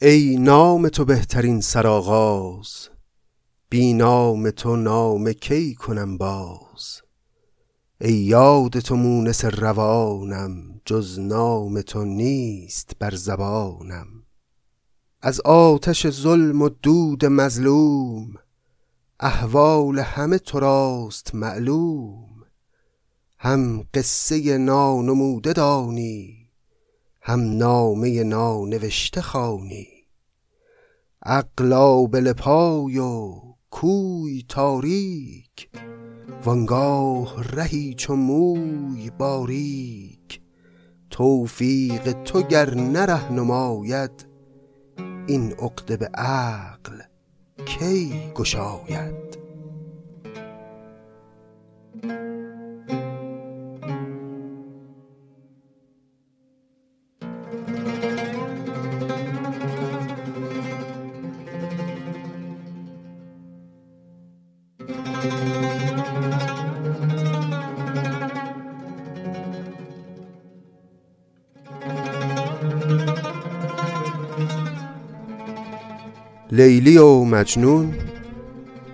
ای نام تو بهترین سرآغاز بی نام تو نام کی کنم باز؟ ای یاد تو مونس روانم جز نام تو نیست بر زبانم. از آتش ظلم و دود مظلوم احوال همه تو راست معلوم. هم قصه نانموده دانی هم نامه نانوشته خوانی. عقل آبله پای و کوی تاریک وانگاه رهی چو موی باریک. توفیق تو گر نه ره نماید این عقده به عقل کی گشاید؟ لیلی و مجنون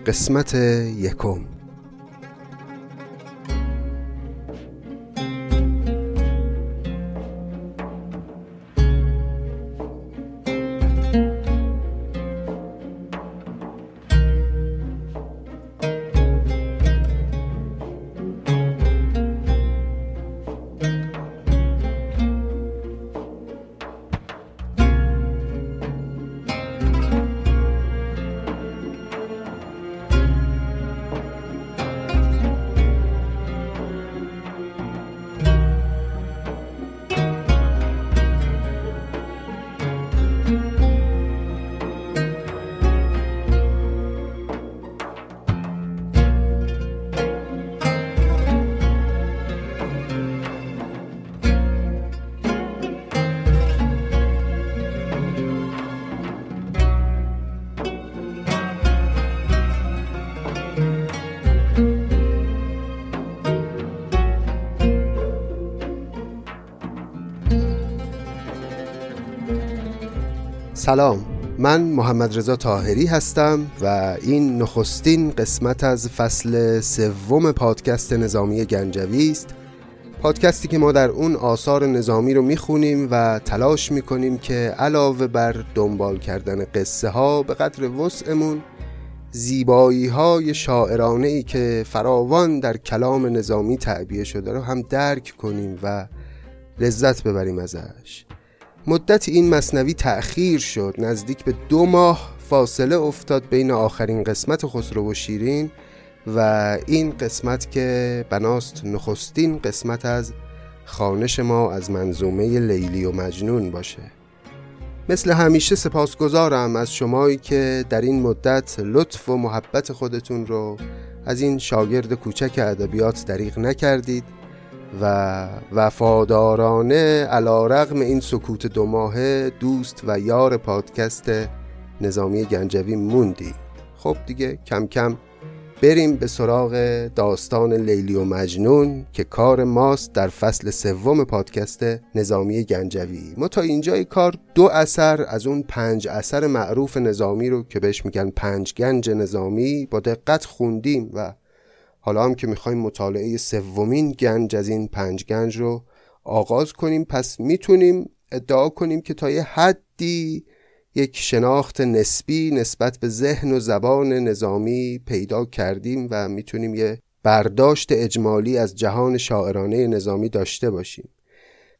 قسمت یکم. سلام. من محمد رضا تاهری هستم و این نخستین قسمت از فصل سوم پادکست نظامی گنجوی است. پادکستی که ما در اون آثار نظامی رو می‌خونیم و تلاش می‌کنیم که علاوه بر دنبال کردن قصه ها به قدر وسعمون زیبایی های شاعرانه ای که فراوان در کلام نظامی تعبیه شده رو هم درک کنیم و لذت ببریم ازش. مدت این مصنوی تأخیر شد. نزدیک به دو ماه فاصله افتاد بین آخرین قسمت خسرو و شیرین و این قسمت که بناست نخستین قسمت از خانش ما از منظومه لیلی و مجنون باشه. مثل همیشه سپاسگزارم از شمایی که در این مدت لطف و محبت خودتون رو از این شاگرد کوچک ادبیات دریغ نکردید. و وفادارانه علا رغم این سکوت دو ماهه دوست و یار پادکست نظامی گنجوی موندی. خب دیگه کم کم بریم به سراغ داستان لیلی و مجنون که کار ماست در فصل سوم پادکست نظامی گنجوی. ما تا اینجای کار دو اثر از اون پنج اثر معروف نظامی رو که بهش میگن پنج گنج نظامی با دقت خوندیم و حالا هم که می‌خوایم مطالعه سومین گنج از این پنج گنج رو آغاز کنیم پس می‌تونیم ادعا کنیم که تا یه حدی یک شناخت نسبی نسبت به ذهن و زبان نظامی پیدا کردیم و می‌تونیم یه برداشت اجمالی از جهان شاعرانه نظامی داشته باشیم.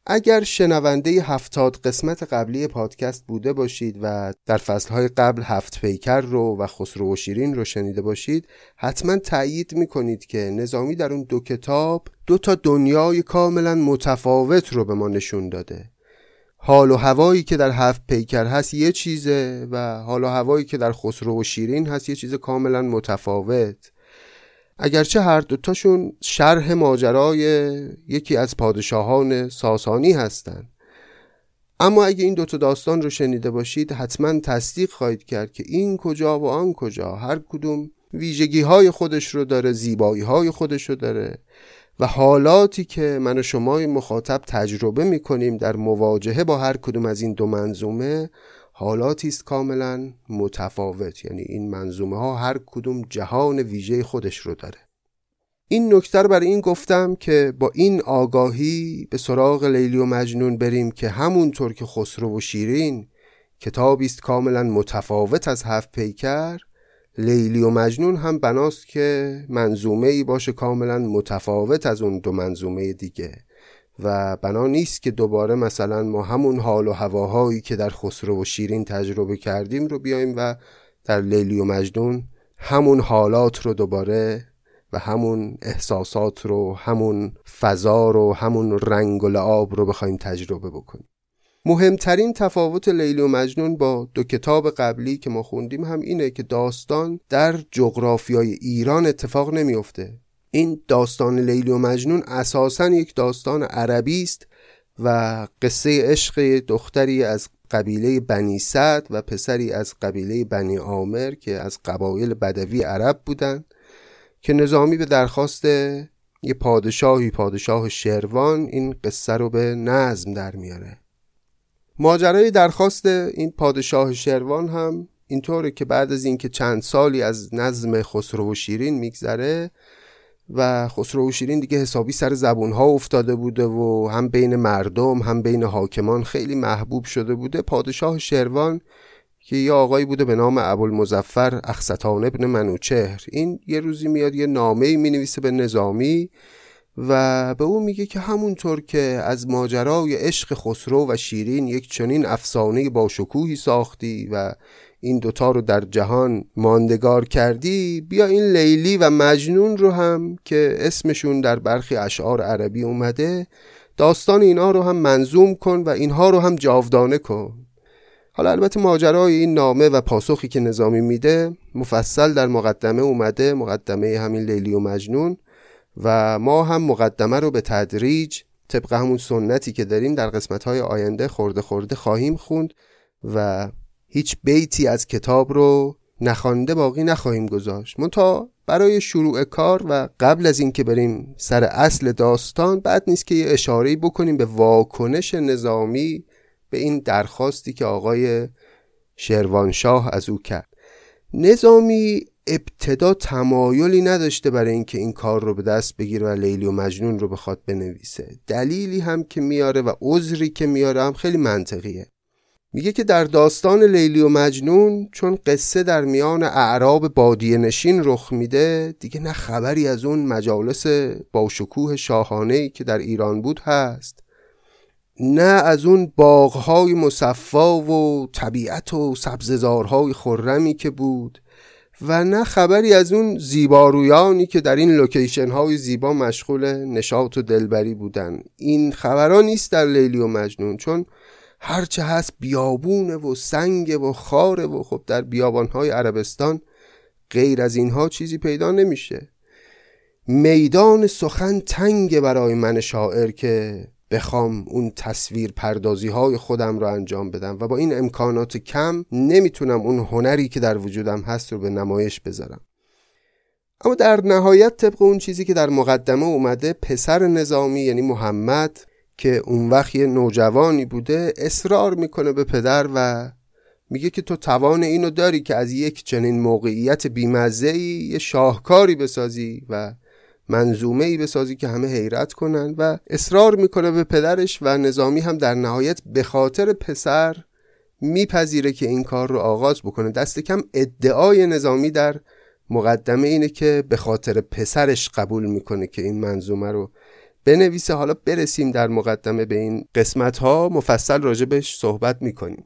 اگر شنونده هفتاد قسمت قبلی پادکست بوده باشید و در فصلهای قبل هفت پیکر رو و خسرو و شیرین رو شنیده باشید حتما تأیید می‌کنید که نظامی در اون دو کتاب دو تا دنیای کاملا متفاوت رو به ما نشون داده. حال و هوایی که در هفت پیکر هست یه چیزه و حال و هوایی که در خسرو و شیرین هست یه چیز کاملا متفاوت. اگرچه هر دوتاشون شرح ماجرای یکی از پادشاهان ساسانی هستند. اما اگه این دوتا داستان رو شنیده باشید حتما تصدیق خواهید کرد که این کجا و آن کجا هر کدوم ویژگی های خودش رو داره زیبایی های خودش رو داره و حالاتی که من و شما مخاطب تجربه می‌کنیم در مواجهه با هر کدوم از این دو منظومه حالاتی است کاملا متفاوت. یعنی این منظومه ها هر کدوم جهان ویژه خودش رو داره. این نکته رو برای این گفتم که با این آگاهی به سراغ لیلی و مجنون بریم که همونطور که خسرو و شیرین کتابی است کاملا متفاوت از هفت پیکر لیلی و مجنون هم بناست که منظومه ای باشه کاملا متفاوت از اون دو منظومه دیگه. و بنا نیست که دوباره مثلا ما همون حال و هواهایی که در خسرو و شیرین تجربه کردیم رو بیایم و در لیلی و مجنون همون حالات رو دوباره و همون احساسات رو همون فضا رو همون رنگ و لعاب رو بخوایم تجربه بکنیم. مهمترین تفاوت لیلی و مجنون با دو کتاب قبلی که ما خوندیم هم اینه که داستان در جغرافیای ایران اتفاق نمیافته. این داستان لیلی و مجنون اساسا یک داستان عربی است و قصه عشق دختری از قبیله بنی سعد و پسری از قبیله بنی عامر که از قبایل بدوی عرب بودند که نظامی به درخواست یه پادشاهی پادشاه شروان این قصه رو به نظم در میاره. ماجرای درخواست این پادشاه شروان هم اینطوره که بعد از اینکه چند سالی از نظم خسرو و شیرین میگذره و خسرو و شیرین دیگه حسابی سر زبون ها افتاده بوده و هم بین مردم هم بین حاکمان خیلی محبوب شده بوده. پادشاه شروان که یه آقایی بوده به نام ابوالمظفر اخستان ابن منوچهر. این یه روزی میاد یه نامه می نویسه به نظامی و به او میگه که همونطور که از ماجرای عشق خسرو و شیرین یک چنین افسانه با شکوهی ساختی و این دوتا رو در جهان ماندگار کردی بیا این لیلی و مجنون رو هم که اسمشون در برخی اشعار عربی اومده داستان اینا رو هم منظوم کن و اینها رو هم جاودانه کن. حالا البته ماجرای این نامه و پاسخی که نظامی میده مفصل در مقدمه اومده مقدمه همین لیلی و مجنون و ما هم مقدمه رو به تدریج طبق همون سنتی که داریم در قسمت های آینده خورده خورده خواهیم خوند و هیچ بیتی از کتاب رو نخوانده باقی نخواهیم گذاشت. تا برای شروع کار و قبل از اینکه بریم سر اصل داستان بعد نیست که یه اشاره بکنیم به واکنش نظامی به این درخواستی که آقای شروانشاه از او کرد. نظامی ابتدا تمایلی نداشته برای اینکه این کار رو به دست بگیره و لیلی و مجنون رو بخواد بنویسه. دلیلی هم که میاره و عذری که میاره هم خیلی منطقیه. میگه که در داستان لیلی و مجنون چون قصه در میان اعراب بادیه نشین رخ میده دیگه نه خبری از اون مجالس با شکوه شاهانه که در ایران بود هست نه از اون باغهای مصفا و طبیعت و سبززارهای خرمی که بود و نه خبری از اون زیبارویانی که در این لوکیشن های زیبا مشغول نشاط و دلبری بودن. این خبران نیست در لیلی و مجنون چون هرچه هست بیابونه و سنگ و خاره و خب در بیابان های عربستان غیر از اینها چیزی پیدا نمیشه. میدان سخن تنگ برای من شاعر که بخوام اون تصویر پردازی های خودم رو انجام بدم و با این امکانات کم نمی‌تونم اون هنری که در وجودم هست رو به نمایش بذارم. اما در نهایت طبق اون چیزی که در مقدمه اومده پسر نظامی یعنی محمد که اون وقت یه نوجوانی بوده اصرار می‌کنه به پدر و میگه که تو توان اینو داری که از یک چنین موقعیت بیمزه یه شاهکاری بسازی و منظومه ای بسازی که همه حیرت کنن و اصرار می‌کنه به پدرش و نظامی هم در نهایت به خاطر پسر میپذیره که این کار رو آغاز بکنه. دست کم ادعای نظامی در مقدمه اینه که به خاطر پسرش قبول می‌کنه که این منظومه رو بنویسه. حالا برسیم در مقدمه به این قسمت ها مفصل راجبش صحبت می‌کنیم.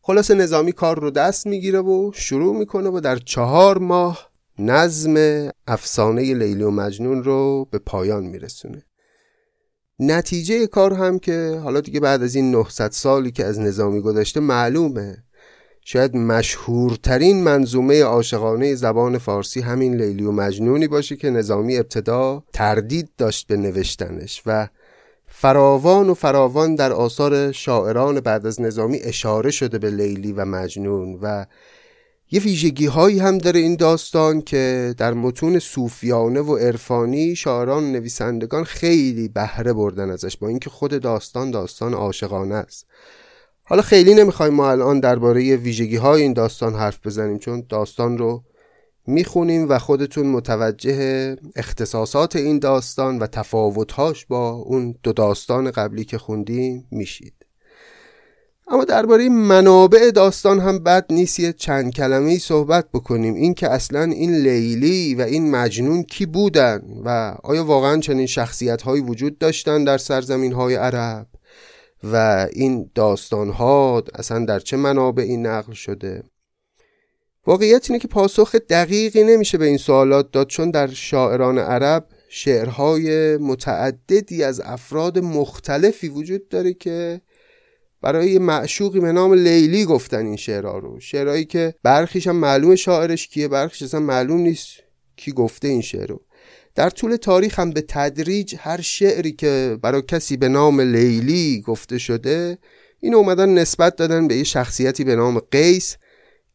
خلاص نظامی کار رو دست می‌گیره و شروع می‌کنه و در چهار ماه نظم افسانه لیلی و مجنون رو به پایان میرسونه. نتیجه کار هم که حالا دیگه بعد از این 900 سالی که از نظامی گذشته معلومه. شاید مشهورترین منظومه عاشقانه زبان فارسی همین لیلی و مجنونی باشه که نظامی ابتدا تردید داشت به نوشتنش و فراوان و فراوان در آثار شاعران بعد از نظامی اشاره شده به لیلی و مجنون و یه ویژگی هایی هم داره این داستان که در متون صوفیانه و عرفانی شاعران و نویسندگان خیلی بهره بردن ازش با اینکه خود داستان داستان عاشقانه است. حالا خیلی نمی‌خوایم ما الان درباره ویژگی های این داستان حرف بزنیم چون داستان رو می‌خونیم و خودتون متوجه اختصاصات این داستان و تفاوتهاش با اون دو داستان قبلی که خوندیم میشید. اما درباره منابع داستان هم بد نیست یه چند کلمه صحبت بکنیم. این که اصلا این لیلی و این مجنون کی بودن و آیا واقعا چنین شخصیت هایی وجود داشتن در سرزمین های عرب؟ و این داستان ها اصلا در چه منابعی نقل شده؟ واقعیت اینه که پاسخ دقیقی نمیشه به این سوالات داد چون در شاعران عرب شعرهای متعددی از افراد مختلفی وجود داره که برای معشوقی به نام لیلی گفتن این شعرها رو. شعرهایی که برخیش هم معلوم شاعرش کیه برخیش اصلا معلوم نیست کی گفته این شعر رو. در طول تاریخ هم به تدریج هر شعری که برای کسی به نام لیلی گفته شده این اومدن نسبت دادن به یه شخصیتی به نام قیس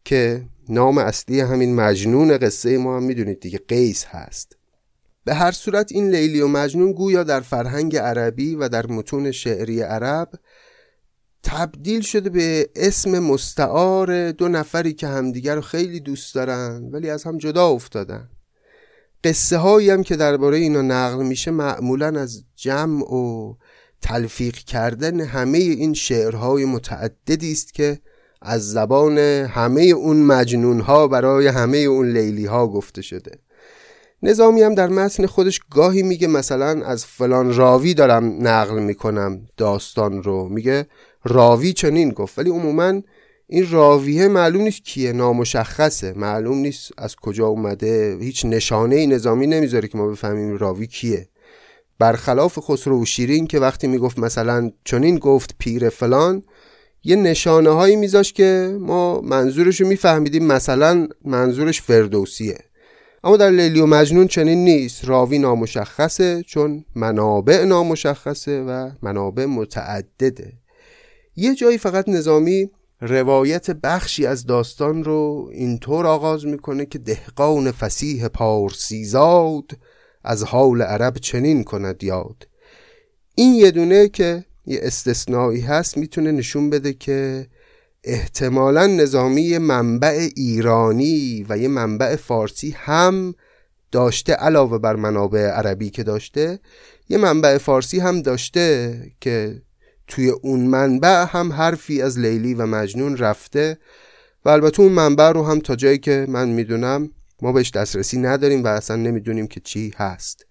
که نام اصلی همین مجنون قصه ما هم می‌دونید دیگه قیس هست. به هر صورت این لیلی و مجنون گویا در فرهنگ عربی و در متون شعری عرب تبدیل شده به اسم مستعار دو نفری که همدیگر رو خیلی دوست دارن ولی از هم جدا افتادن. قصه هایی هم که درباره اینا نقل میشه معمولا از جمع و تلفیق کردن همه این شعرهای متعددی است که از زبان همه اون مجنون ها برای همه اون لیلی ها گفته شده. نظامی هم در متن خودش گاهی میگه مثلا از فلان راوی دارم نقل می‌کنم داستان رو. میگه راوی چنین گفت ولی عموما این راویه معلوم نیست کیه نامشخصه معلوم نیست از کجا اومده هیچ نشانه ای نظامی نمی‌ذاره که ما بفهمیم راوی کیه. برخلاف خسرو و شیرین که وقتی می‌گفت مثلا چنین گفت پیر فلان یه نشانه هایی میذاش که ما منظورش رو میفهمیدیم مثلا منظورش فردوسیه. اما در لیلی و مجنون چنین نیست. راوی نامشخصه چون منابع نامشخصه و منابع متعدده. یه جایی فقط نظامی روایت بخشی از داستان رو اینطور آغاز می‌کنه که دهقان فسیح پارسیزاد از حال عرب چنین کند یاد. این یه دونه که یه استثنایی هست می‌تونه نشون بده که احتمالا نظامی منبع ایرانی و یه منبع فارسی هم داشته علاوه بر منابع عربی که داشته یه منبع فارسی هم داشته که توی اون منبع هم حرفی از لیلی و مجنون رفته و البته اون منبع رو هم تا جایی که من می‌دونم ما بهش دسترسی نداریم و اصلا نمی‌دونیم که چی هست.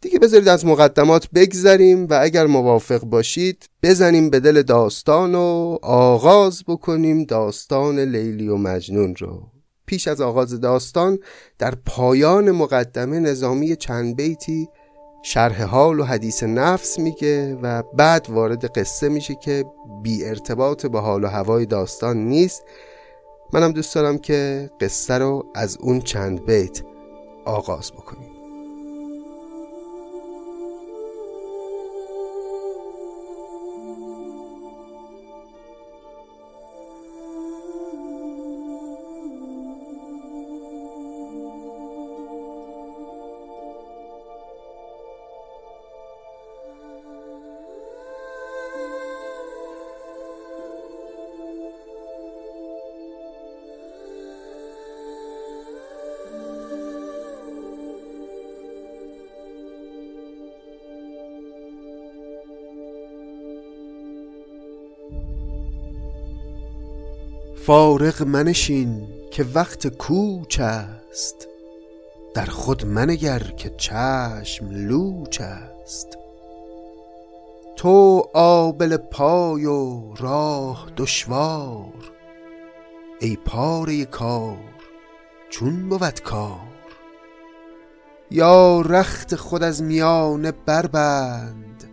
دیگه بذارید از مقدمات بگذریم و اگر موافق باشید بزنیم به دل داستان و آغاز بکنیم داستان لیلی و مجنون رو. پیش از آغاز داستان در پایان مقدمه نظامی چند بیتی شرح حال و حدیث نفس میگه و بعد وارد قصه میشه که بی ارتباط با حال و هوای داستان نیست. منم دوست دارم که قصه رو از اون چند بیت آغاز بکنیم. فارغ منشین که وقت کوچ است. در خود منگر که چشم لوچ است. تو آبل پای و راه دشوار. ای پاره کار چون بود کار. یا رخت خود از میانه بربند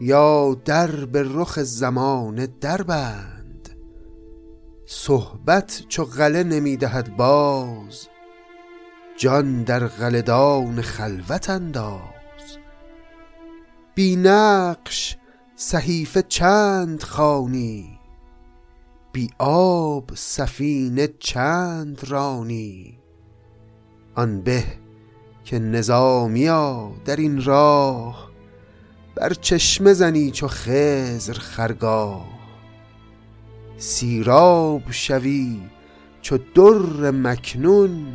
یا در به رخ زمانه دربند. صحبت چو غله نمی‌دهد باز جان در غلدان خلوت انداز. بی نقش صحیفه چند خوانی بی آب سفینه چند رانی. آن به که نظامیا در این راه بر چشمه زنی چو خضر خرگاه. سیراب شوی چو در مکنون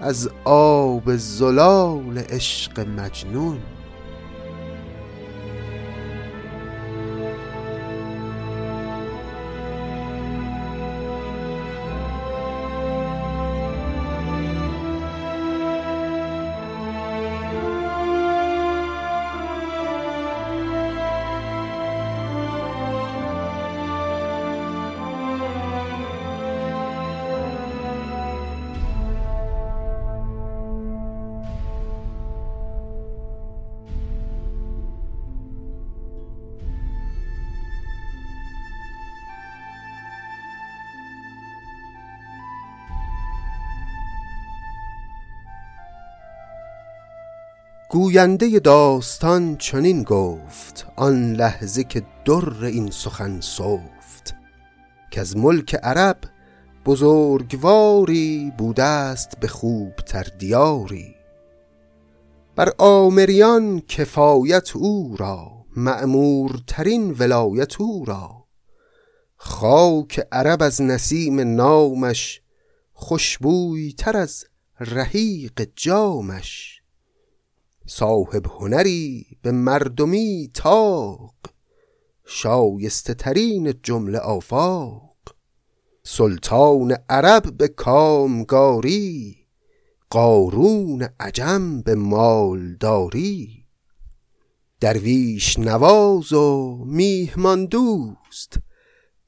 از آب زلال عشق مجنون. گوینده داستان چنین گفت آن لحظه که در این سخن سفت که از ملک عرب بزرگواری بوده است به خوب تر دیاری. بر آمریان کفایت او را معمورترین ولایت او را. خاک عرب از نسیم نامش خوشبوی تر از رحیق جامش. صاحب هنری به مردمی تاق شایسته ترین جمله آفاق. سلطان عرب به کامگاری قارون عجم به مالداری. درویش نواز و میهمان دوست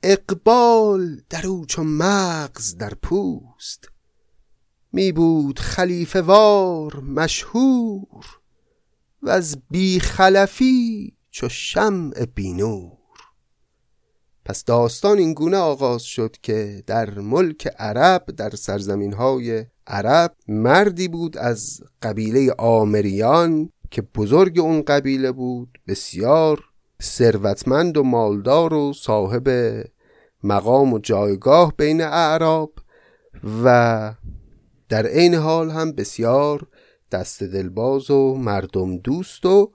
اقبال در او چو مغز در پوست. می بود خلیفه وار مشهور و از خلفی چو شمع بینور. پس داستان این گونه آغاز شد که در ملک عرب در سرزمین های عرب مردی بود از قبیله آمریان که بزرگ اون قبیله بود بسیار ثروتمند و مالدار و صاحب مقام و جایگاه بین اعراب و در عین حال هم بسیار دست دلباز و مردم دوست و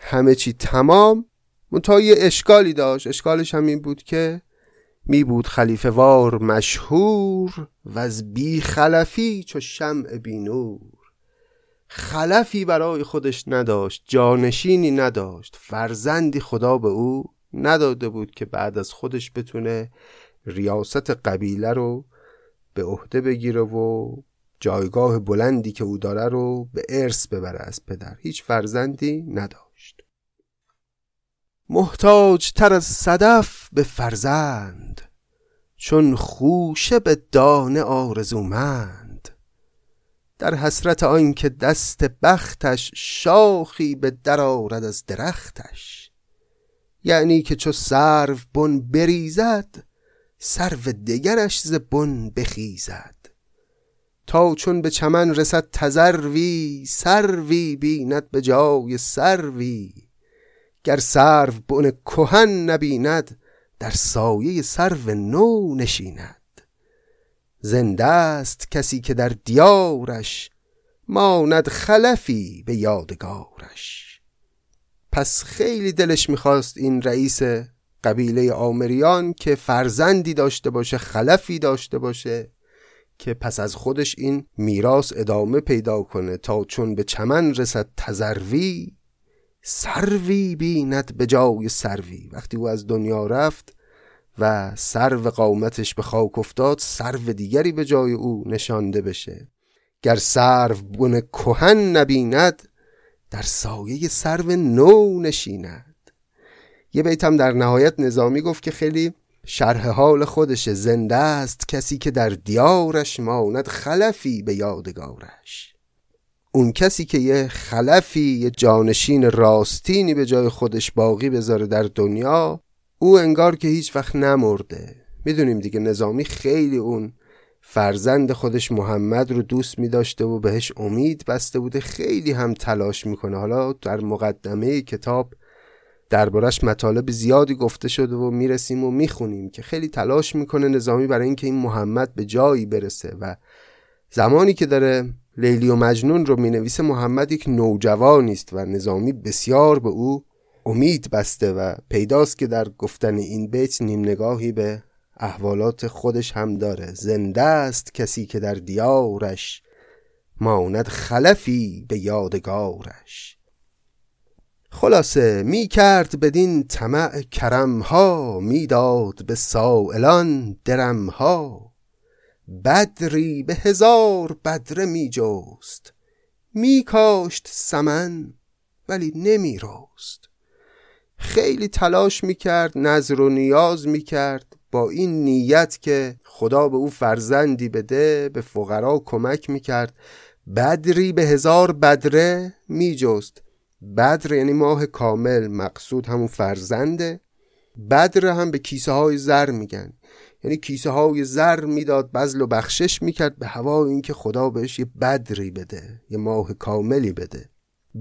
همه چی تمام. منتها یه اشکالی داشت. اشکالش هم این بود که می بود خلیفه وار مشهور و از بی خلفی چو شمع بینور. خلفی برای خودش نداشت جانشینی نداشت فرزندی خدا به او نداده بود که بعد از خودش بتونه ریاست قبیله رو به عهده بگیره و جایگاه بلندی که او داره رو به ارث ببره از پدر. هیچ فرزندی نداشت. محتاج تر از صدف به فرزند چون خوشه به دانه آرزومند. در حسرت آن که دست بختش شاخی به در آرد از درختش. یعنی که چو سرو بن بریزد سرو دگرش ز بن بخیزد. تا چون به چمن رسد تزروی سروی بیند به جای سروی. گر سرو بن کهن نبیند در سایه سرو نو نشیند. زنده است کسی که در دیارش ماند خلفی به یادگارش. پس خیلی دلش می‌خواست این رئیس قبیله آمریان که فرزندی داشته باشه خلفی داشته باشه که پس از خودش این میراث ادامه پیدا کنه تا چون به چمن رسد تزروی سروی بیند به جای سروی. وقتی او از دنیا رفت و سرو قامتش به خاک افتاد سرو دیگری به جای او نشانده بشه. گر سرو بن کهن نبیند در سایه سرو نو نشیند. یه بیتم در نهایت نظامی گفت که خیلی شرح حال خودش زنده است کسی که در دیارش ماند خلفی به یادگارش. اون کسی که یه خلفی یه جانشین راستینی به جای خودش باقی بذاره در دنیا او انگار که هیچ وقت نمرده. می‌دونیم دیگه نظامی خیلی اون فرزند خودش محمد رو دوست می داشته و بهش امید بسته بوده خیلی هم تلاش می‌کنه. حالا در مقدمه کتاب دربارش مطالب زیادی گفته شده و می‌رسیم و می‌خونیم که خیلی تلاش می‌کنه نظامی برای اینکه این محمد به جایی برسه و زمانی که داره لیلی و مجنون رو می‌نویسه محمد یک نوجوانی است و نظامی بسیار به او امید بسته و پیداست که در گفتن این بیت نیم نگاهی به احوالات خودش هم داره. زنده است کسی که در دیارش ماند خلفی به یادگارش. خلاصه می کرد بدین طمع کرم ها می‌داد به سائلان درم ها بدری به هزار بدره می جست می کاشت سمن ولی نمی رست. خیلی تلاش می کرد نظر و نیاز می کرد با این نیت که خدا به او فرزندی بده به فقرا کمک می کرد. بدری به هزار بدره می جست. بدر یعنی ماه کامل مقصود همون فرزنده. بدر هم به کیسه های زر میگن. یعنی کیسه های زر می‌داد بزل و بخشش می‌کرد به هوا اینکه خدا بهش یه بدری بده یه ماه کاملی بده.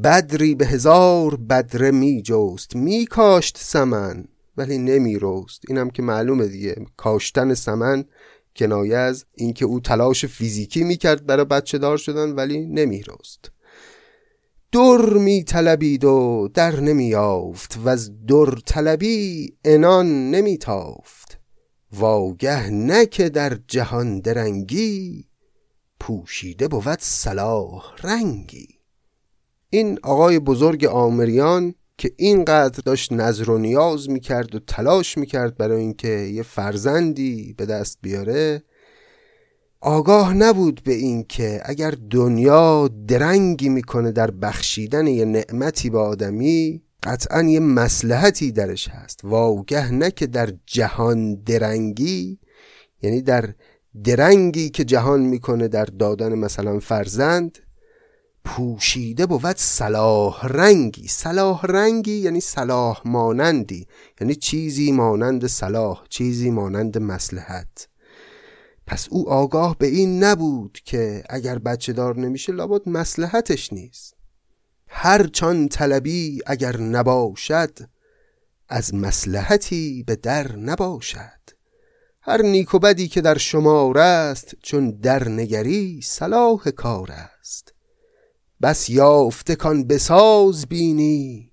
بدری به هزار بدره می جست می کاشت سمن ولی نمی روست اینم که معلومه دیگه کاشتن سمن کنایه از اینکه او تلاش فیزیکی می‌کرد برای بچه دار شدن ولی نمی روست در می طلبید و در نمی یافت و از در طلبی انان نمی تافت. واگه نه که در جهان درنگی پوشیده بود صلاح رنگی. این آقای بزرگ آمریان که اینقدر داشت نظر و نیاز می‌کرد و تلاش می‌کرد برای اینکه یه فرزندی به دست بیاره آگاه نبود به این که اگر دنیا درنگی می‌کنه در بخشیدن یه نعمتی به آدمی قطعا یه مسلحتی درش هست. واگه نه که در جهان درنگی یعنی در درنگی که جهان می‌کنه در دادن مثلا فرزند پوشیده بود صلاح رنگی. صلاح رنگی یعنی صلاح مانندی یعنی چیزی مانند صلاح چیزی مانند مسلحت. پس او آگاه به این نبود که اگر بچه دار نمیشه لابد مسلحتش نیست. هر چان طلبی اگر نباشد از مسلحتی به در نباشد. هر نیک و بدی که در شمار است چون در نگری صلاح کار است. بس یافته کان بساز بینی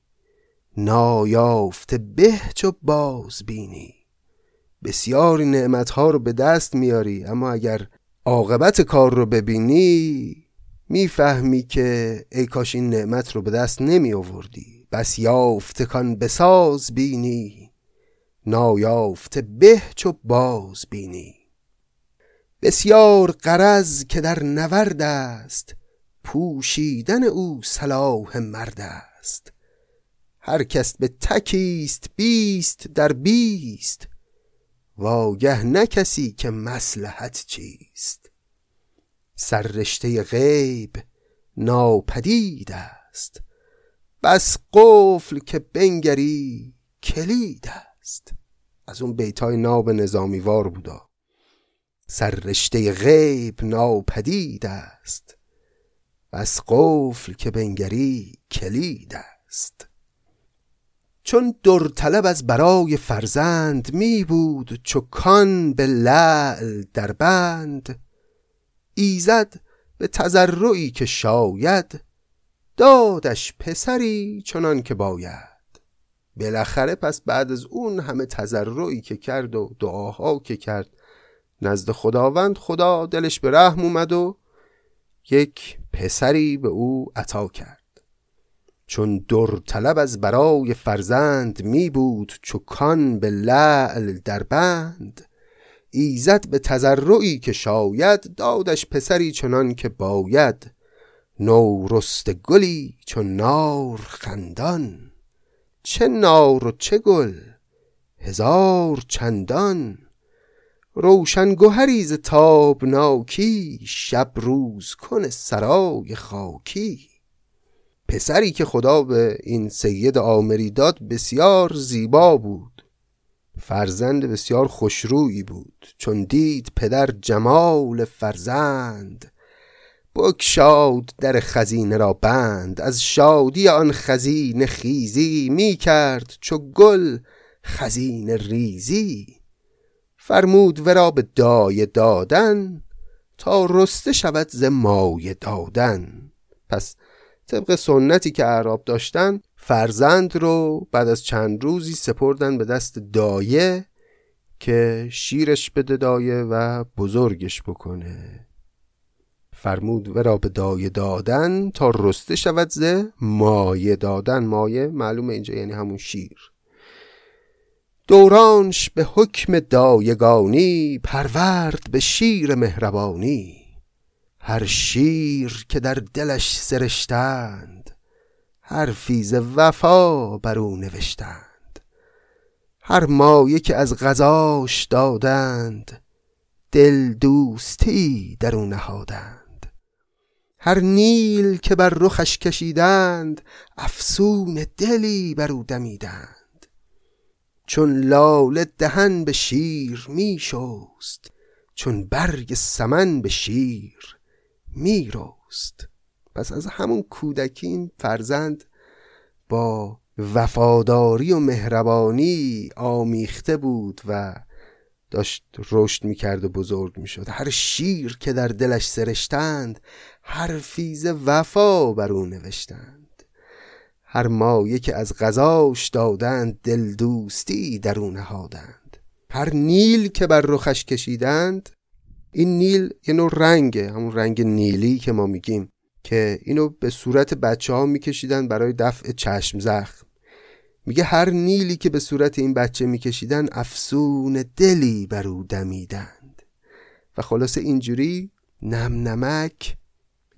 نایافته به چو باز بینی. بسیاری نعمتها رو به دست میاری اما اگر عاقبت کار رو ببینی می‌فهمی که ای کاش این نعمت رو به دست نمی آوردی بس یافته کان بساز بینی نایافته به چو باز بینی. بسیار قرض که در نورد است پوشیدن او صلاح مرد است. هر کس به تکیست بیست در بیست واگه نه کسی که مسلحت چیست. سررشته غیب ناپدید است. بس قفل که بنگری کلید است. از اون بیتای ناب نظامیوار بودا. سررشته غیب ناپدید است. بس قفل که بنگری کلید است. چون در طلب از برای فرزند می بود چو کان به لعل در بند. ایزد به تزرعی که شاید دادش پسری چنان که باید. بالاخره پس بعد از اون همه تزرعی که کرد و دعاها که کرد نزد خداوند خدا دلش به رحم اومد و یک پسری به او عطا کرد. چون در طلب از برای فرزند می بود چو کان به لعل در بند. ایزد به تزرعی که شاید دادش پسری چنان که باید. نو رست گلی چون نار خندان. چه نار و چه گل هزار چندان. روشن گوهری ز تابناکی شب روز کن سرای خاکی. پسری که خدا به این سید آمری داد بسیار زیبا بود. فرزند بسیار خوشرویی بود. چون دید پدر جمال فرزند بکشاد در خزینه را بند. از شادی آن خزینه خیزی می کرد چو گل خزینه ریزی. فرمود ورا به دایه دادن تا رسته شود ز مایه دادن. پس طبق سنتی که اعراب داشتن فرزند رو بعد از چند روزی سپردن به دست دایه که شیرش بده دایه و بزرگش بکنه. فرمود ورا به دایه دادن تا رسته شود زه مایه دادن. مایه معلومه اینجا یعنی همون شیر. دورانش به حکم دایگانی پرورد به شیر مهربانی. هر شیر که در دلش سرشتند هر فیز وفا بر او نوشتند. هر مایه که از غذاش دادند دل دوستی در او نهادند. هر نیل که بر رخش کشیدند افسون دلی بر او دمیدند. چون لاله دهن به شیر می شست چون برگ سمن به شیر می رست پس از همون کودکی این فرزند با وفاداری و مهربانی آمیخته بود و داشت رشد می‌کرد و بزرگ می‌شد. هر شیر که در دلش سرشتند هر فیز وفا بر او نوشتند. هر مایه که از غذاش دادند دل دوستی در او نهادند. هر نیل که بر رخش کشیدند این نیل یه نوع رنگه همون رنگ نیلی که ما میگیم که اینو به صورت بچه ها میکشیدن برای دفع چشم زخم. میگه هر نیلی که به صورت این بچه میکشیدن افسون دلی بر او دمیدند. و خلاصه اینجوری نم نمک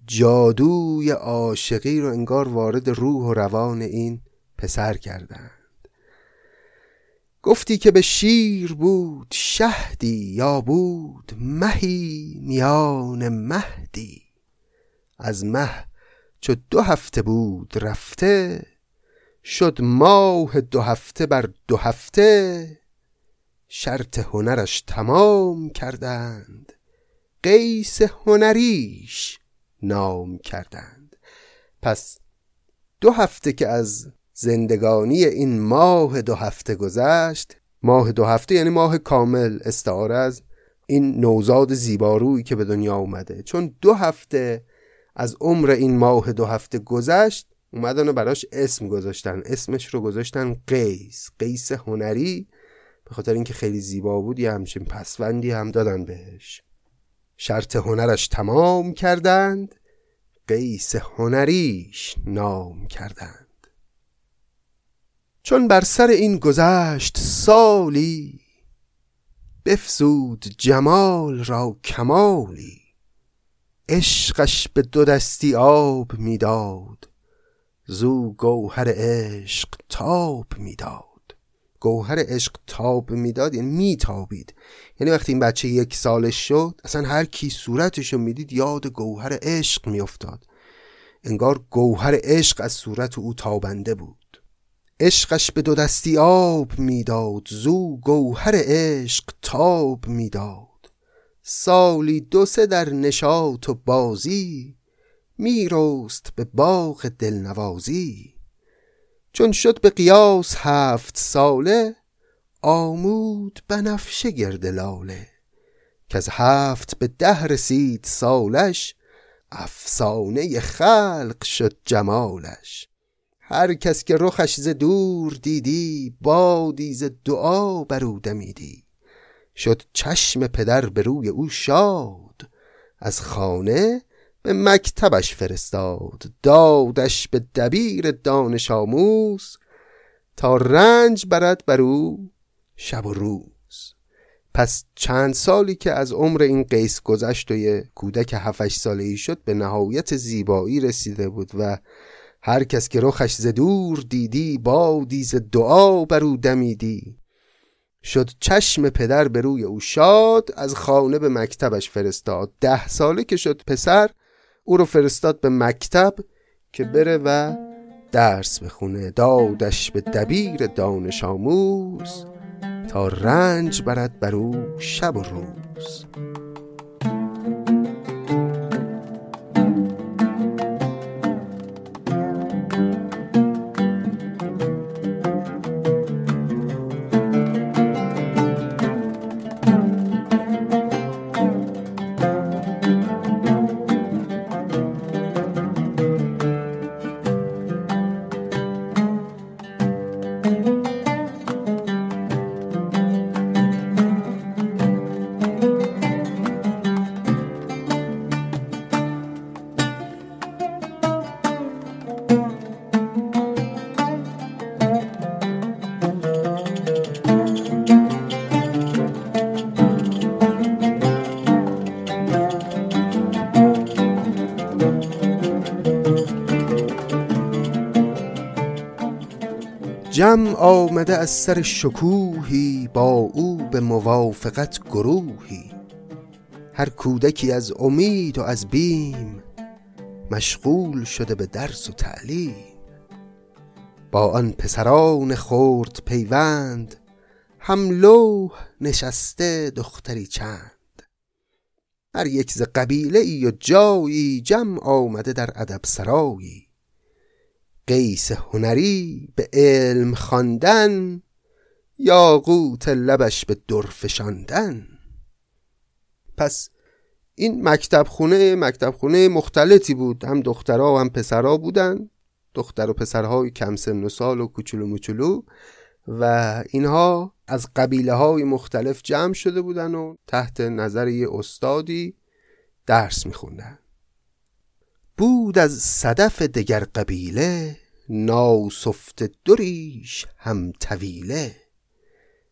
جادوی عاشقی رو انگار وارد روح و روان این پسر کردند گفتی که به شیر بود شهدی یا بود مهی میان مهدی. از مه چو دو هفته بود رفته شد ماه دو هفته بر دو هفته. شرط هنرش تمام کردند قیس هنریش نام کردند. پس دو هفته که از زندگانی این ماه دو هفته گذشت. ماه دو هفته یعنی ماه کامل استعاره از این نوزاد زیبارویی که به دنیا اومده. چون دو هفته از عمر این ماه دو هفته گذشت اومدن و براش اسم گذاشتن. اسمش رو گذاشتن قیس. قیس هنری. به خاطر اینکه خیلی زیبا بود یه همچین پسوندی هم دادن بهش. شرط هنرش تمام کردند. قیس هنریش نام کردند. چون بر سر این گذشت سالی بفزود جمال را کمالی. عشقش به دو دستی آب می‌داد زو گوهر عشق تاب می‌داد. گوهر عشق تاب می‌داد یعنی میتابید. یعنی وقتی این بچه یک سالش شد اصلا هر کی صورتش رو می‌دید یاد گوهر عشق میافتاد. انگار گوهر عشق از صورت او تابنده بود. عشقش به دو دستی آب می‌داد زو گوهر عشق تاب می‌داد. سالی دو سه در نشاط و بازی میرست به باغ دلنوازی. چون شد به قیاس هفت ساله آمود بنفشه گرد لاله. که از هفت به ده رسید سالش افسانه خلق شد جمالش. هر کس که رخش ز دور دیدی بادی ز دعا بر او دمیدی. شد چشم پدر به روی او شاد از خانه به مکتبش فرستاد. دادش به دبیر دانش آموز تا رنج برد بر او شب و روز. پس چند سالی که از عمر این قیس گذشت و یه کودک هفتش ساله ای شد به نهایت زیبایی رسیده بود و هر کس که رخش ز دور دیدی بادی ز دعا بر او دمیدی. شد چشم پدر به روی او شاد از خانه به مکتبش فرستاد. ده ساله که شد پسر او رو فرستاد به مکتب که بره و درس بخونه. دادش به دبیر دانش آموز تا رنج برد بر او شب و روز. آمده از سر شکوهی با او به موافقت گروهی. هر کودکی از امید و از بیم مشغول شده به درس و تعلیم. با آن پسران خورد پیوند هم لوح نشسته دختری چند. هر یک ز قبیله ای و جایی جمع آمده در ادب سرایی قیس هنری به علم خواندن یاقوت لبش به در فشاندن پس این مکتب خونه مکتب خونه مختلطی بود. هم دخترها و هم پسرها بودن. دختر و پسرهای کم سن و سال و کوچولو موچولو. و اینها از قبیله های مختلف جمع شده بودن و تحت نظر یه استادی درس میخوندن. بود از صدف دگر قبیله ناسفت دریش هم طویله.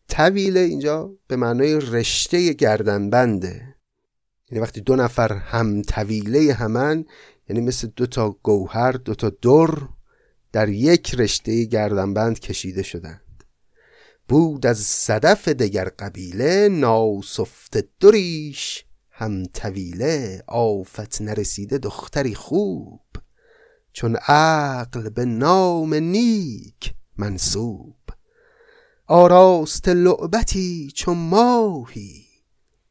طویله اینجا به معنای رشته گردنبنده. یعنی وقتی دو نفر هم طویله همن یعنی مثل دو تا گوهر دو تا در در یک رشته گردنبند کشیده شدند. بود از صدف دگر قبیله ناسفت دریش هم طویله آفت نرسیده دختری خوب. چون عقل به نام نیک منصوب. آراست لعبتی چون ماهی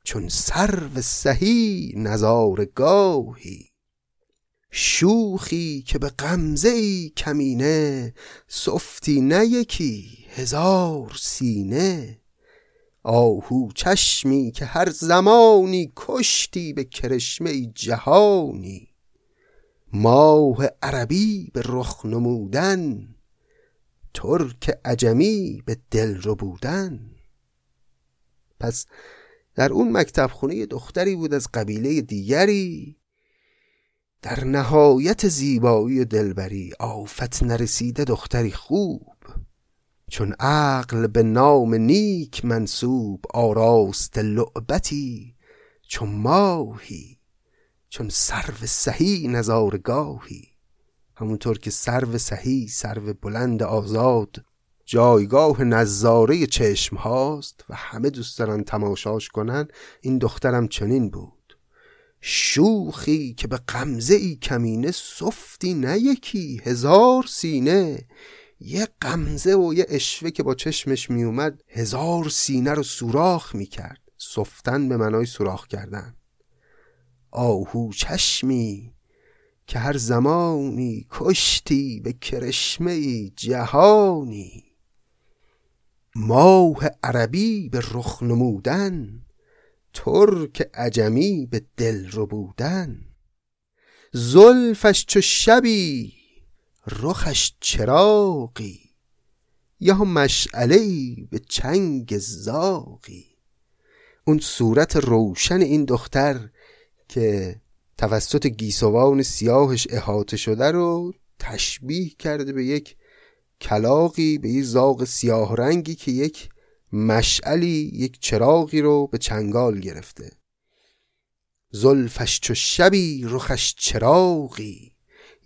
چون سرو سهی نظارگاهی شوخی که به غمزه ای کمینه سفتی نه یکی هزار سینه. آهو چشمی که هر زمانی کشتی به کرشمه جهانی. ماه عربی به رخ نمودن ترک عجمی به دل رو بودن پس در اون مکتب خونه دختری بود از قبیله دیگری. در نهایت زیبایی و دلبری آفت نرسیده دختری خوب. چون عقل به نام نیک منصوب آراست لعبتی چون ماهی چون سرو سهی نظارگاهی. همونطور که سرو سهی سرو بلند آزاد جایگاه نظاره چشم هاست و همه دوست دارن تماشاش کنن این دخترم چنین بود. شوخی که به قمزه ای کمینه سفتی نه یکی هزار سینه. یه قمزه و یه اشوه که با چشمش میومد هزار سینه رو سوراخ می‌کرد. سفتن به منای سوراخ کردن. آهو چشمی که هر زمانی کشتی به کرشمه جهانی. ماه عربی به رخ نمودن ترک عجمی به دل رو بودن زلفش چو شبی رخش چراقی یا مشعله به چنگ زاقی اون صورت روشن این دختر که توسط گیسوان سیاهش احاطه شده رو تشبیه کرده به یک کلاقی به یک زاغ سیاه رنگی که یک مشعلی یک چراغی رو به چنگال گرفته. زلفش چو شبی رخش چراغی.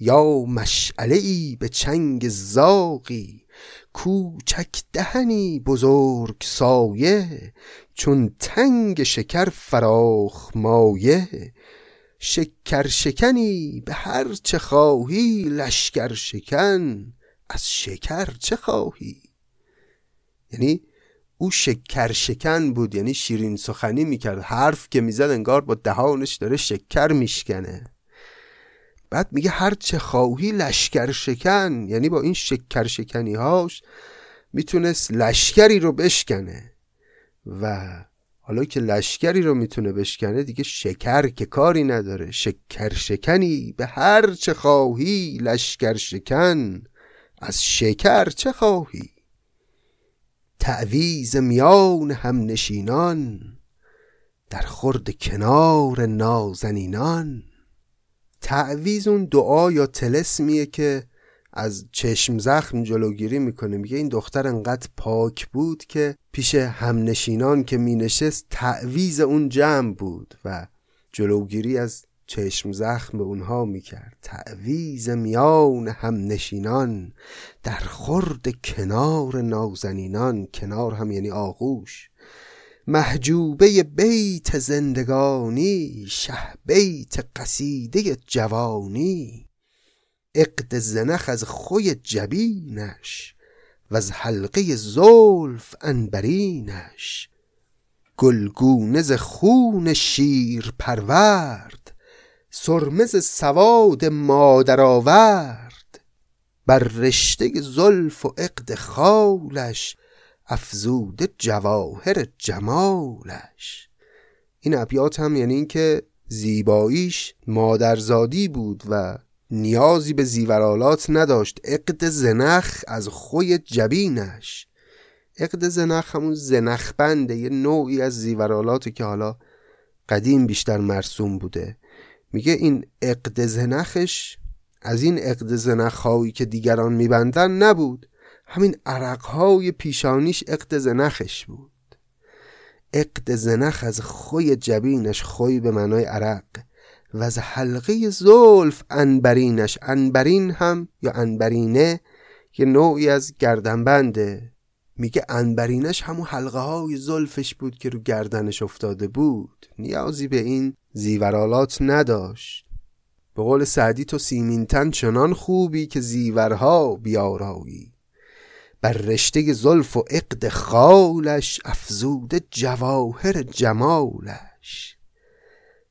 یا مشعله به چنگ زاغی کوچک دهنی بزرگ سایه چون تنگ شکر فراخ مایه. شکر شکنی به هر چه خواهی لشکر شکن از شکر چه خواهی؟ یعنی او شکر شکن بود یعنی شیرین سخنی می‌کرد. حرف که می‌زد انگار با دهانش داره شکر میشکنه. بعد میگه هر چه خواهی لشکر شکن. یعنی با این شکر شکنی هاش می‌تونست لشکری رو بشکنه. و حالا که لشکری رو می‌تونه بشکنه دیگه شکر که کاری نداره. شکر شکنی به هر چه خواهی لشکر شکن. از شکر چه خواهی؟ تعویز میان هم نشینان در خورد کنار نازنینان. تعویز اون دعا یا تلسمیه که از چشم زخم جلوگیری می‌کنه. میگه این دختر انقدر پاک بود که پیش همنشینان که مینشست تعویز اون جمع بود و جلوگیری از چشم زخم به اونها می‌کرد. تعویز میان هم نشینان در خورد کنار نازنینان. کنار هم یعنی آغوش. محجوبه بیت زندگانی شه بیت قصیده جوانی. اقد زنخ از خوی جبینش و از حلقه زلف انبرینش. گلگونه ز خون شیر پرورد سرمز سواد مادر آورد. بر رشته زلف و عقد خالش افزوده جواهر جمالش. این ابیات هم یعنی اینکه زیباییش مادرزادی بود و نیازی به زیورالات نداشت. عقد زنخ از خوی جبینش. عقد زنخ همون زنخ بنده یه نوعی از زیورالاتی که حالا قدیم بیشتر مرسوم بوده. میگه این عقد زنخش از این عقد زنخ هایی که دیگران میبندن نبود. همین عرق های پیشانیش عقد زنخش بود. عقد زنخ از خوی جبینش خوی به معنای عرق و از حلقه زلف انبرینش. انبرین هم یا انبرینه یه نوعی از گردنبنده. میگه انبرینش همون حلقه های زلفش بود که رو گردنش افتاده بود. نیازی به این زیورالات نداشت. به قول سعدی تو سیمینتن چنان خوبی که زیورها بیارایی. بر رشته زلف و عقد خالش افزوده جواهر جمالش.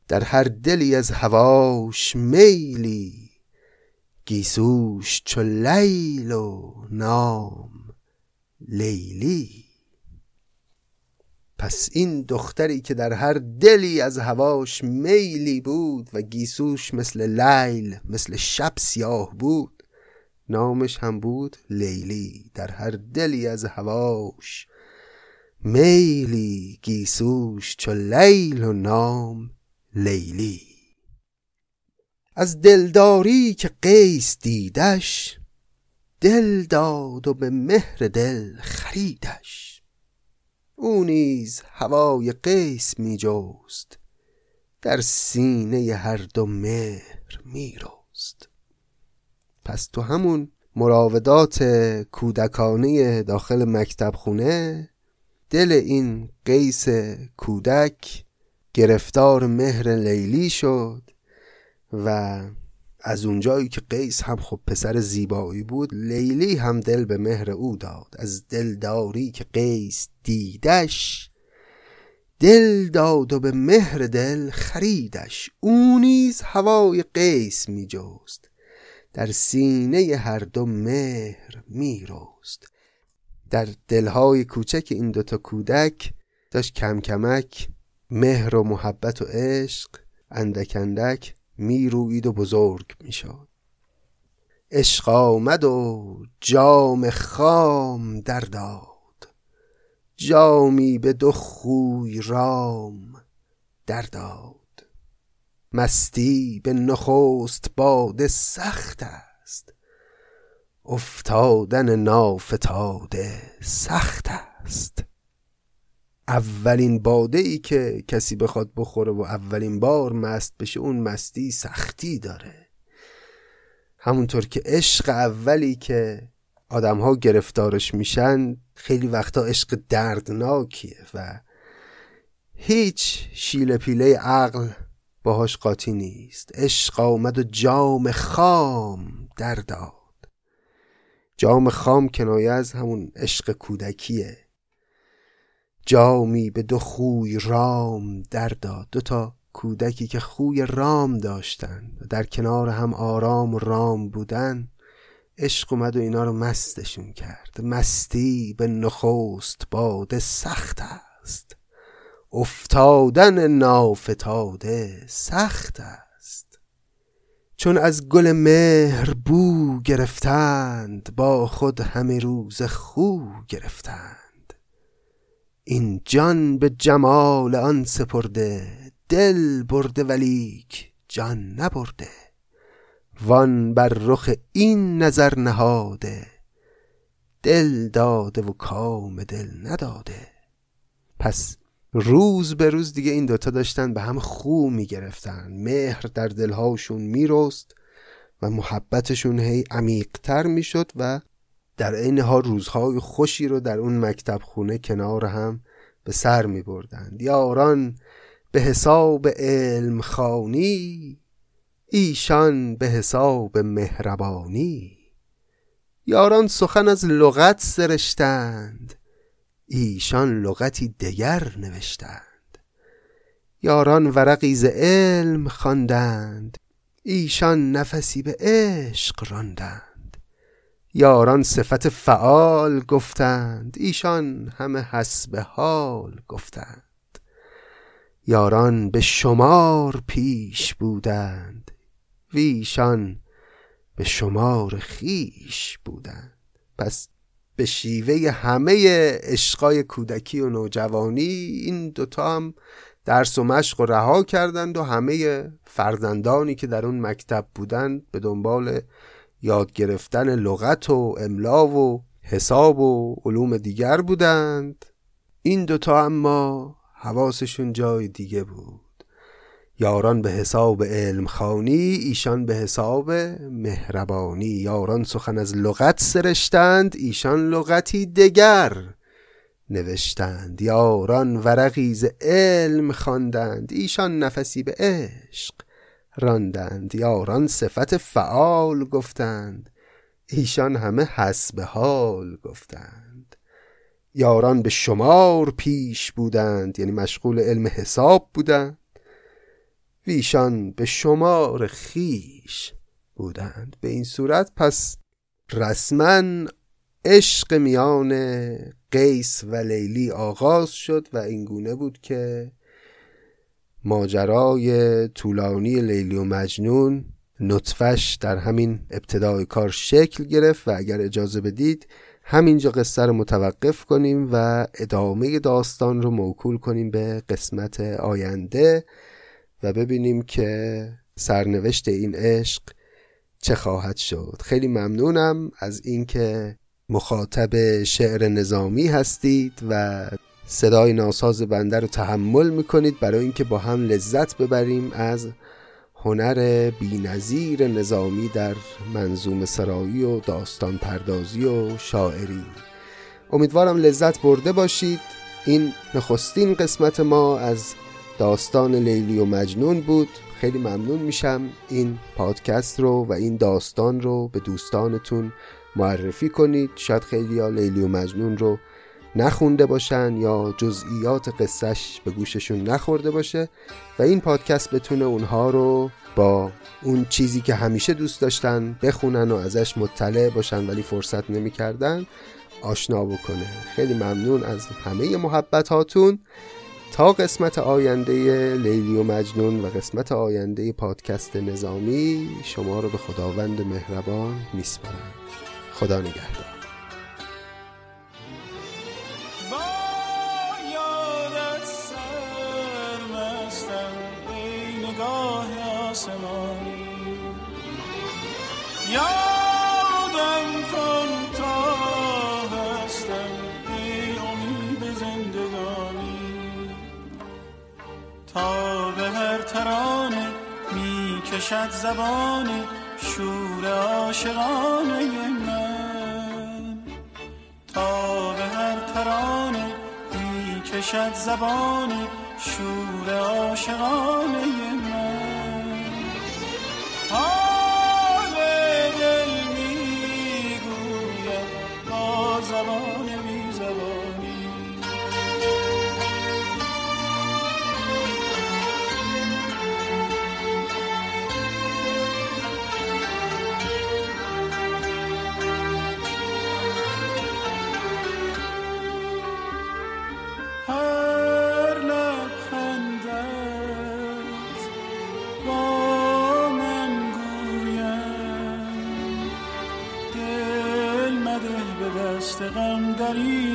در هر دلی از هواش میلی گیسوش چو لیل و نام لیلی. پس این دختری که در هر دلی از هواش میلی بود و گیسوش مثل لیل مثل شب سیاه بود نامش هم بود لیلی در هر دلی از هواش. میلی گیسوش چو لیل و نام لیلی. از دلداری که قیس دیدش دل داد و به مهر دل خریدش. او نیز هوای قیس می جست در سینه هر دو مهر می پس تو همون مراودات کودکانه داخل مکتب خونه دل این قیس کودک گرفتار مهر لیلی شد و از اونجایی که قیس هم خب پسر زیبایی بود لیلی هم دل به مهر او داد. از دلداری که قیس دیدش دل داد و به مهر دل خریدش. او نیز هوای قیس می جست در سینه هر دو مهر می رست در دلهای کوچک این دوتا کودک داشت کم کمک مهر و محبت و عشق اندک اندک می روید و بزرگ می شد عشق آمد و جام خام در داد. جامی به دو خوی رام در داد. مستی به نخست باد سخت است. افتادن نافتاده سخت است. اولین باده ای که کسی بخواد بخوره و اولین بار مست بشه اون مستی سختی داره. همونطور که عشق اولی که آدم ها گرفتارش میشن خیلی وقتا عشق دردناکیه و هیچ شیل پیله عقل باهاش قاطی نیست. عشق آمد و جام خام در داد. جام خام کنایه از همون عشق کودکیه. جامی به دو خوی رام در داد. دو تا کودکی که خوی رام داشتن و در کنار هم آرام و رام بودن عشق اومد و اینا رو مستشون کرد. مستی به نخست باد سخت است. افتادن نافتاده سخت است. چون از گل مهر بو گرفتند با خود همه روز خو گرفتند. این جان به جمال آن سپرده دل برده ولیک جان نبرده. وان بر رخ این نظر نهاده دل داده و کام دل نداده. پس روز به روز دیگه این دوتا داشتن به هم خو می‌گرفتن. مهر در دلهاشون میرست و محبتشون هی عمیقتر می‌شد و در عین ها روزهای خوشی رو در اون مکتب خونه کنار هم به سر می بردند یاران به حساب علم خانی ایشان به حساب مهربانی. یاران سخن از لغت سرشتند. ایشان لغتی دگر نوشتند. یاران ورقی ز علم خواندند. ایشان نفسی به عشق راندند. یاران صفت فعال گفتند. ایشان همه حسب حال گفتند. یاران به شمار پیش بودند. ویشان به شمار خیش بودند. پس به شیوه همه عشقای کودکی و نوجوانی این دوتا هم درس و مشق و رها کردند و همه فرزندانی که در اون مکتب بودند به دنبال یاد گرفتن لغت و املا و حساب و علوم دیگر بودند. این دوتا اما حواسشون جای دیگه بود. یاران به حساب علم خانی ایشان به حساب مهربانی. یاران سخن از لغت سرشتند ایشان لغتی دگر نوشتند. یاران ورقی ز علم خواندند ایشان نفسی به عشق راندند. یاران صفت فعال گفتند ایشان همه حسب حال گفتند. یاران به شمار پیش بودند یعنی مشغول علم حساب بودند. ویشان به شمار خیش بودند. به این صورت پس رسما عشق میان قیس و لیلی آغاز شد و اینگونه بود که ماجرای طولانی لیلی و مجنون نطفش در همین ابتدای کار شکل گرفت و اگر اجازه بدید همینجا قصه رو متوقف کنیم و ادامه داستان رو موکول کنیم به قسمت آینده. و ببینیم که سرنوشت این عشق چه خواهد شد. خیلی ممنونم از اینکه مخاطب شعر نظامی هستید و صدای ناساز بنده رو تحمل می‌کنید برای اینکه با هم لذت ببریم از هنر بینظیر نظامی در منظوم سرایی و داستان پردازی و شاعری. امیدوارم لذت برده باشید. این نخستین قسمت ما از داستان لیلی و مجنون بود. خیلی ممنون میشم این پادکست رو و این داستان رو به دوستانتون معرفی کنید. شاید خیلی ها لیلی و مجنون رو نخونده باشن یا جزئیات قصهش به گوششون نخورده باشه و این پادکست بتونه اونها رو با اون چیزی که همیشه دوست داشتن بخونن و ازش مطلع باشن ولی فرصت نمی‌کردن آشنا بکنه. خیلی ممنون از همه محبت تا قسمت آینده لیلی و مجنون و قسمت آینده پادکست نظامی شما رو به خداوند مهربان میسپارم. خدا نگهدار. کشد زبان شور عاشقانه من. تا به هر ترانه می کشد زبان شور عاشقانه من. Maria.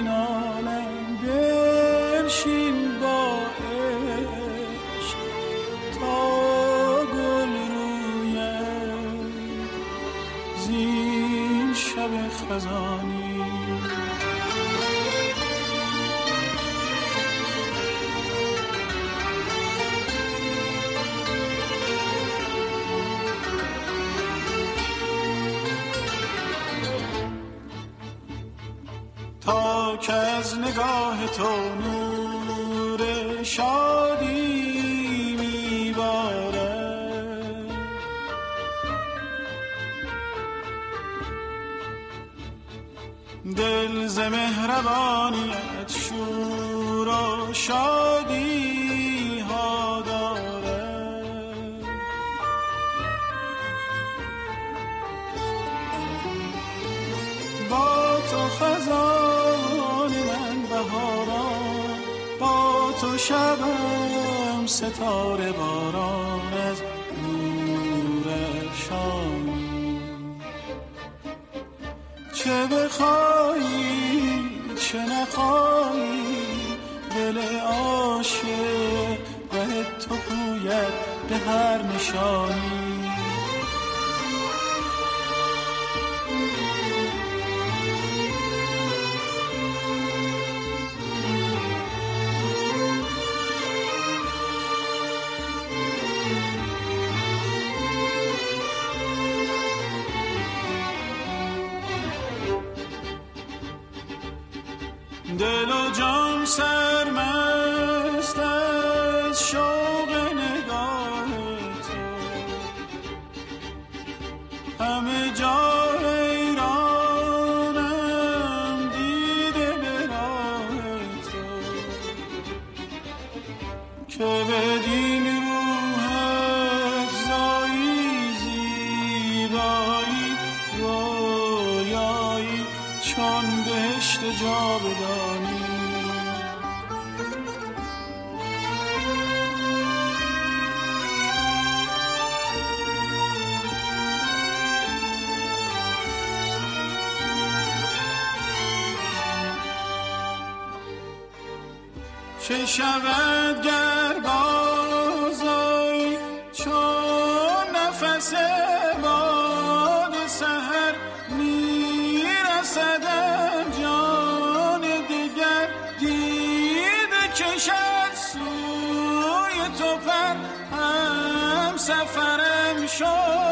نگاه تو شبم ستاره باران از نور افشان. چه بخوایی چه نخوایی دل عاشق به تو پوید به هر نشانی. جان چه شود گر بازایی چون نفس باد سهر میرسدم جان دیگر؟ دیده کشد سوی تو پر هم سفرم شو